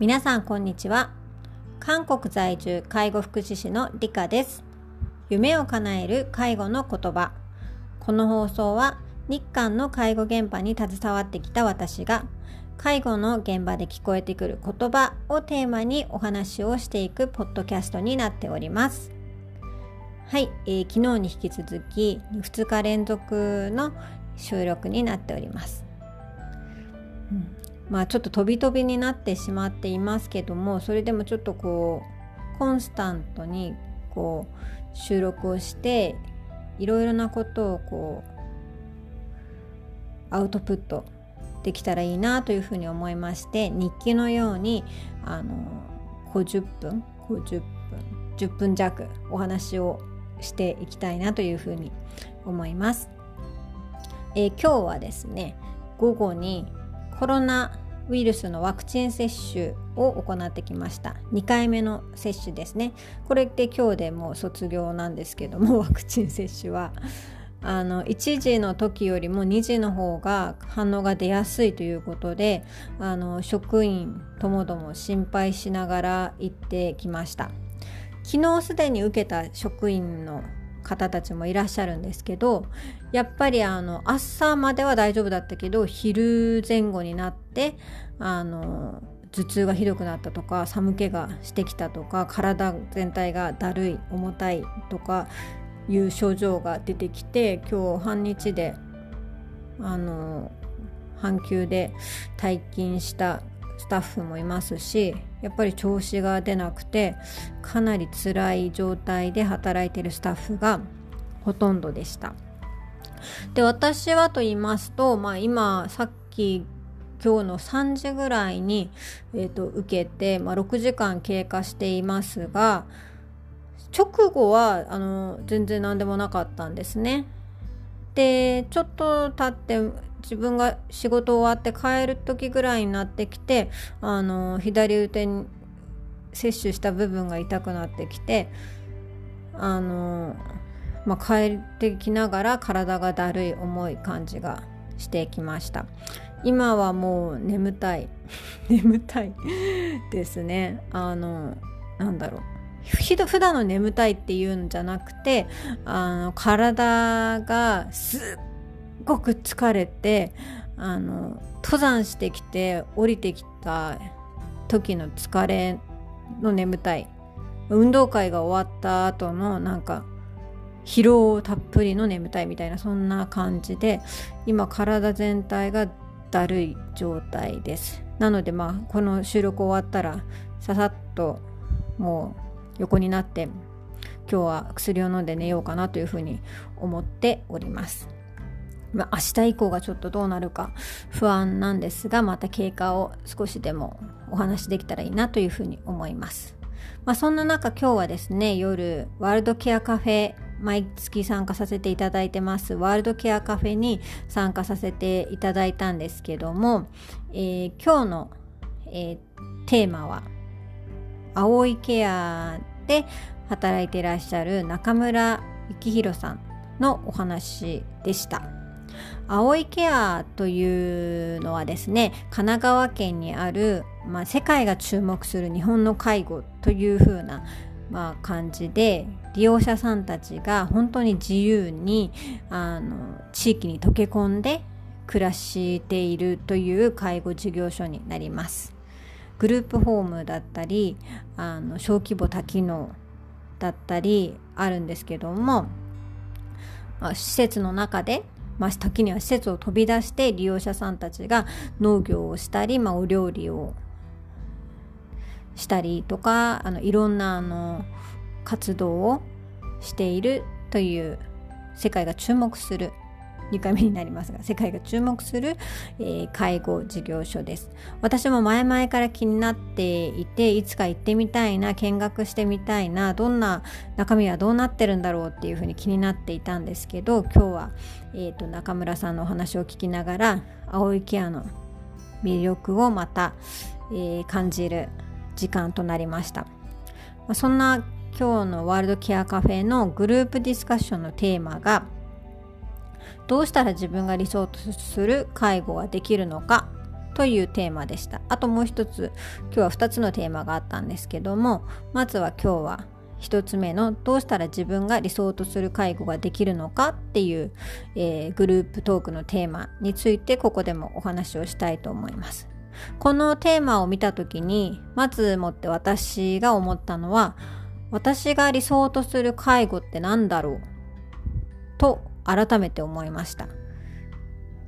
皆さんこんにちは。韓国在住介護福祉士の理香です。夢を叶える介護の言葉。この放送は日韓の介護現場に携わってきた私が介護の現場で聞こえてくる言葉をテーマにお話をしていくポッドキャストになっております。はい、えー、昨日に引き続き2日連続の収録になっております、うんまあちょっと飛び飛びになってしまっていますけどもそれでもちょっとこうコンスタントにこう収録をしていろいろなことをこうアウトプットできたらいいなというふうに思いまして日記のようにあの50分50分10分弱お話をしていきたいなというふうに思います。えー、今日はですね午後にコロナウイルスのワクチン接種を行ってきました。2回目の接種ですね。これって今日でもう卒業なんですけども ワクチン接種は。あの1時の時よりも2時の方が反応が出やすいということであの職員ともども心配しながら行ってきました。昨日すでに受けた職員の方たちもいらっしゃるんですけどやっぱりあの朝までは大丈夫だったけど昼前後になってあの頭痛がひどくなったとか寒気がしてきたとか体全体がだるい重たいとかいう症状が出てきて今日半日であの半休で退勤したスタッフもいますしやっぱり調子が出なくてかなり辛い状態で働いてるスタッフがほとんどでした。で私はと言いますと、まあ、今さっき今日の3時ぐらいに、えーと、受けて、まあ、6時間経過していますが直後はあの全然何でもなかったんですね。でちょっと経って自分が仕事終わって帰る時ぐらいになってきてあの左腕に接種した部分が痛くなってきてあの、まあ、帰ってきながら体がだるい重い感じがしてきました。今はもう眠たい。眠たいですね。あのなんだろう。普段の眠たいっていうんじゃなくてあの体がすっごく疲れてあの登山してきて降りてきた時の疲れの眠たい運動会が終わった後のなんか疲労たっぷりの眠たいみたいなそんな感じで今体全体がだるい状態です。なのでまあこの収録終わったらささっともう横になって今日は薬を飲んで寝ようかなというふうに思っております。まあ、明日以降がちょっとどうなるか不安なんですがまた経過を少しでもお話しできたらいいなというふうに思います、まあ、そんな中今日はですね夜ワールドケアカフェ毎月参加させていただいてますワールドケアカフェに参加させていただいたんですけども、えー、今日の、えー、テーマは青いケアで働いていらっしゃる中村幸宏さんのお話でした。青いケアというのはですね神奈川県にある、まあ、世界が注目する日本の介護という風なまあ、感じで利用者さんたちが本当に自由にあの地域に溶け込んで暮らしているという介護事業所になります。グループホームだったりあの小規模多機能だったりあるんですけども、まあ、施設の中でまあ、時には施設を飛び出して利用者さんたちが農業をしたり、まあ、お料理をしたりとかあのいろんなあの活動をしているという世界が注目する。2回目になりますが世界が注目する、えー、介護事業所です。私も前々から気になっていていつか行ってみたいな見学してみたいなどんな中身はどうなってるんだろうっていうふうに気になっていたんですけど今日は、えーと、中村さんのお話を聞きながら青いケアの魅力をまた、えー、感じる時間となりました、そんな今日のワールドケアカフェのグループディスカッションのテーマがどうしたら自分が理想とする介護ができるのかというテーマでしたあともう一つ今日は2つのテーマがあったんですけどもまずは今日は1つ目のどうしたら自分が理想とする介護ができるのかっていう、えー、グループトークのテーマについてここでもお話をしたいと思います。このテーマを見た時にまずもって私が思ったのは私が理想とする介護って何だろうと改めて思いました。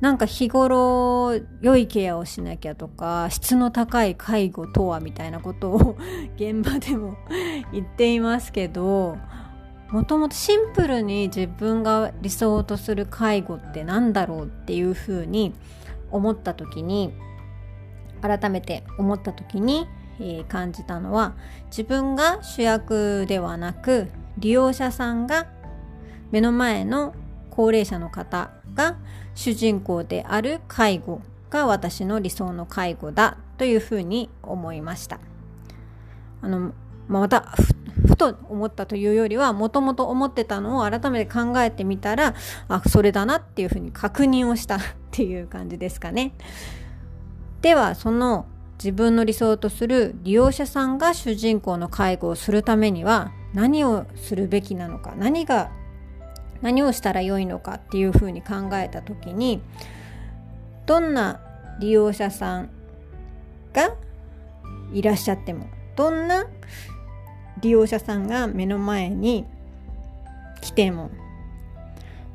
なんか日頃良いケアをしなきゃとか質の高い介護とはみたいなことを 現場でも 言っていますけどもともとシンプルに自分が理想とする介護って何だろうっていうふうに思った時に改めて思った時に、えー、感じたのは自分が主役ではなく利用者さんが目の前の高齢者の方が主人公である介護が私の理想の介護だというふうに思いました。あのまあ、またふと思ったというよりはもともと思ってたのを改めて考えてみたらあそれだなっていうふうに確認をしたっていう感じですかね。ではその自分の理想とする利用者さんが主人公の介護をするためには何をするべきなのか何が何をしたらよいのかっていうふうに考えた時にどんな利用者さんがいらっしゃってもどんな利用者さんが目の前に来ても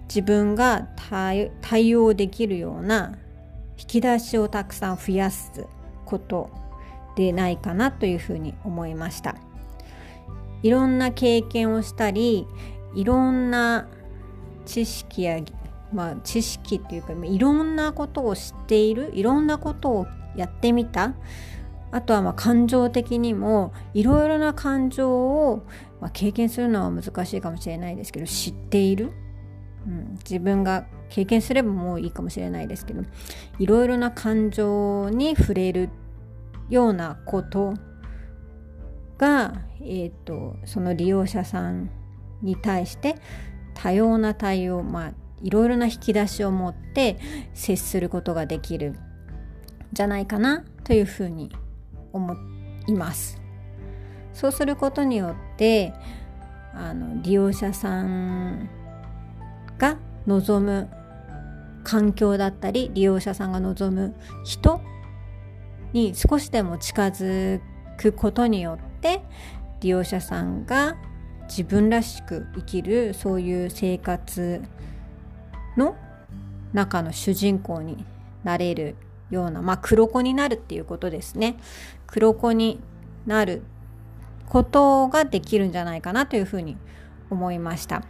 自分が対応できるような引き出しをたくさん増やすことでないかなというふうに思いました。いろんな経験をしたりいろんな知識や、まあ、知識っていうかいろんなことを知っているいろんなことをやってみた。あとはまあ感情的にもいろいろな感情を、まあ、経験するのは難しいかもしれないですけど知っている、うん、自分が経験すればもういいかもしれないですけどいろいろな感情に触れるようなことが、えーとその利用者さんに対して多様な対応まあいろいろな引き出しを持って接することができるじゃないかなというふうに思います。そうすることによってあの利用者さんが望む環境だったり利用者さんが望む人に少しでも近づくことによって利用者さんが自分らしく生きるそういう生活の中の主人公になれるようなまあ黒子になるっていうことですね。黒子になることができるんじゃないかなというふうに思いました。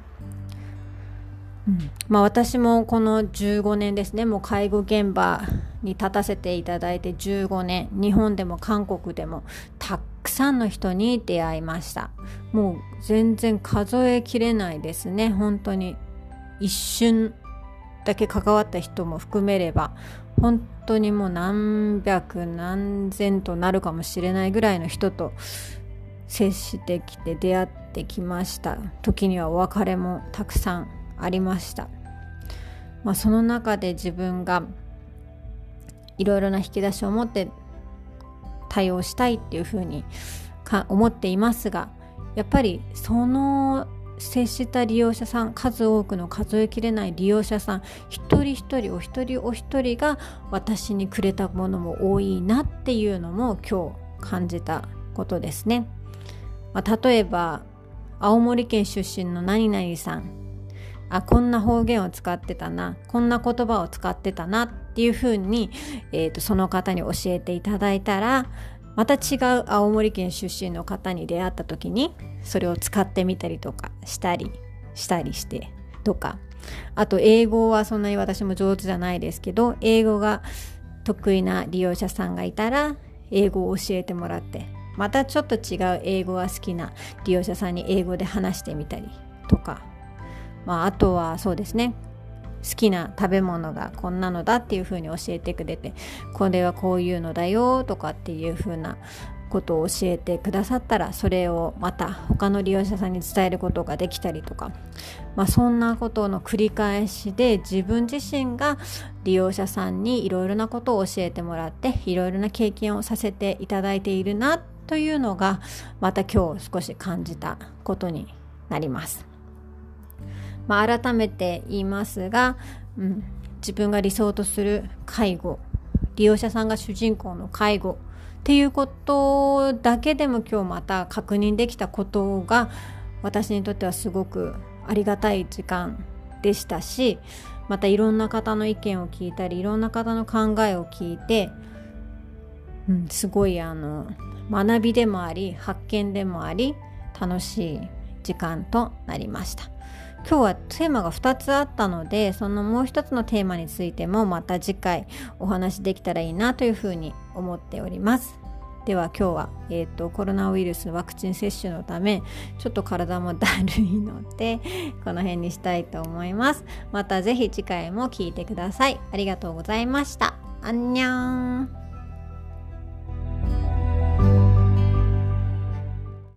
うん、まあ、私もこの15年ですね。もう介護現場に立たせていただいて15年日本でも韓国でもたくさんの人に出会いました。もう全然数えきれないですね。本当に一瞬だけ関わった人も含めれば本当にもう何百何千となるかもしれないぐらいの人と接してきて出会ってきました。時にはお別れもたくさんありました、まあ、その中で自分がいろいろな引き出しを持って対応したいっていうふうにか思っていますがやっぱりその接した利用者さん数多くの数えきれない利用者さん一人一人お一人お一人が私にくれたものも多いなっていうのも今日感じたことですね。まあ、例えば青森県出身の何々さんあこんな方言を使ってたなこんな言葉を使ってたなっていうふうに、えーと、その方に教えていただいたらまた違う青森県出身の方に出会った時にそれを使ってみたりとかしたりしたりしてとか。あと英語はそんなに私も上手じゃないですけど英語が得意な利用者さんがいたら英語を教えてもらってまたちょっと違う英語が好きな利用者さんに英語で話してみたりとか。まあ、あとはそうですね好きな食べ物がこんなのだっていう風に教えてくれてこれはこういうのだよとかっていう風なことを教えてくださったらそれをまた他の利用者さんに伝えることができたりとか、まあ、そんなことの繰り返しで自分自身が利用者さんにいろいろなことを教えてもらっていろいろな経験をさせていただいているなというのがまた今日少し感じたことになります。まあ、改めて言いますが、うん、自分が理想とする介護利用者さんが主人公の介護っていうことだけでも今日また確認できたことが私にとってはすごくありがたい時間でしたしまたいろんな方の意見を聞いたりいろんな方の考えを聞いて、うん、すごいあの学びでもあり発見でもあり楽しい時間となりました。今日はテーマが2つあったのでそのもう一つのテーマについてもまた次回お話できたらいいなというふうに思っております。では今日は、えーと、コロナウイルスワクチン接種のためちょっと体もだるいのでこの辺にしたいと思います。また是非次回も聴いてください。ありがとうございました。あんにゃーん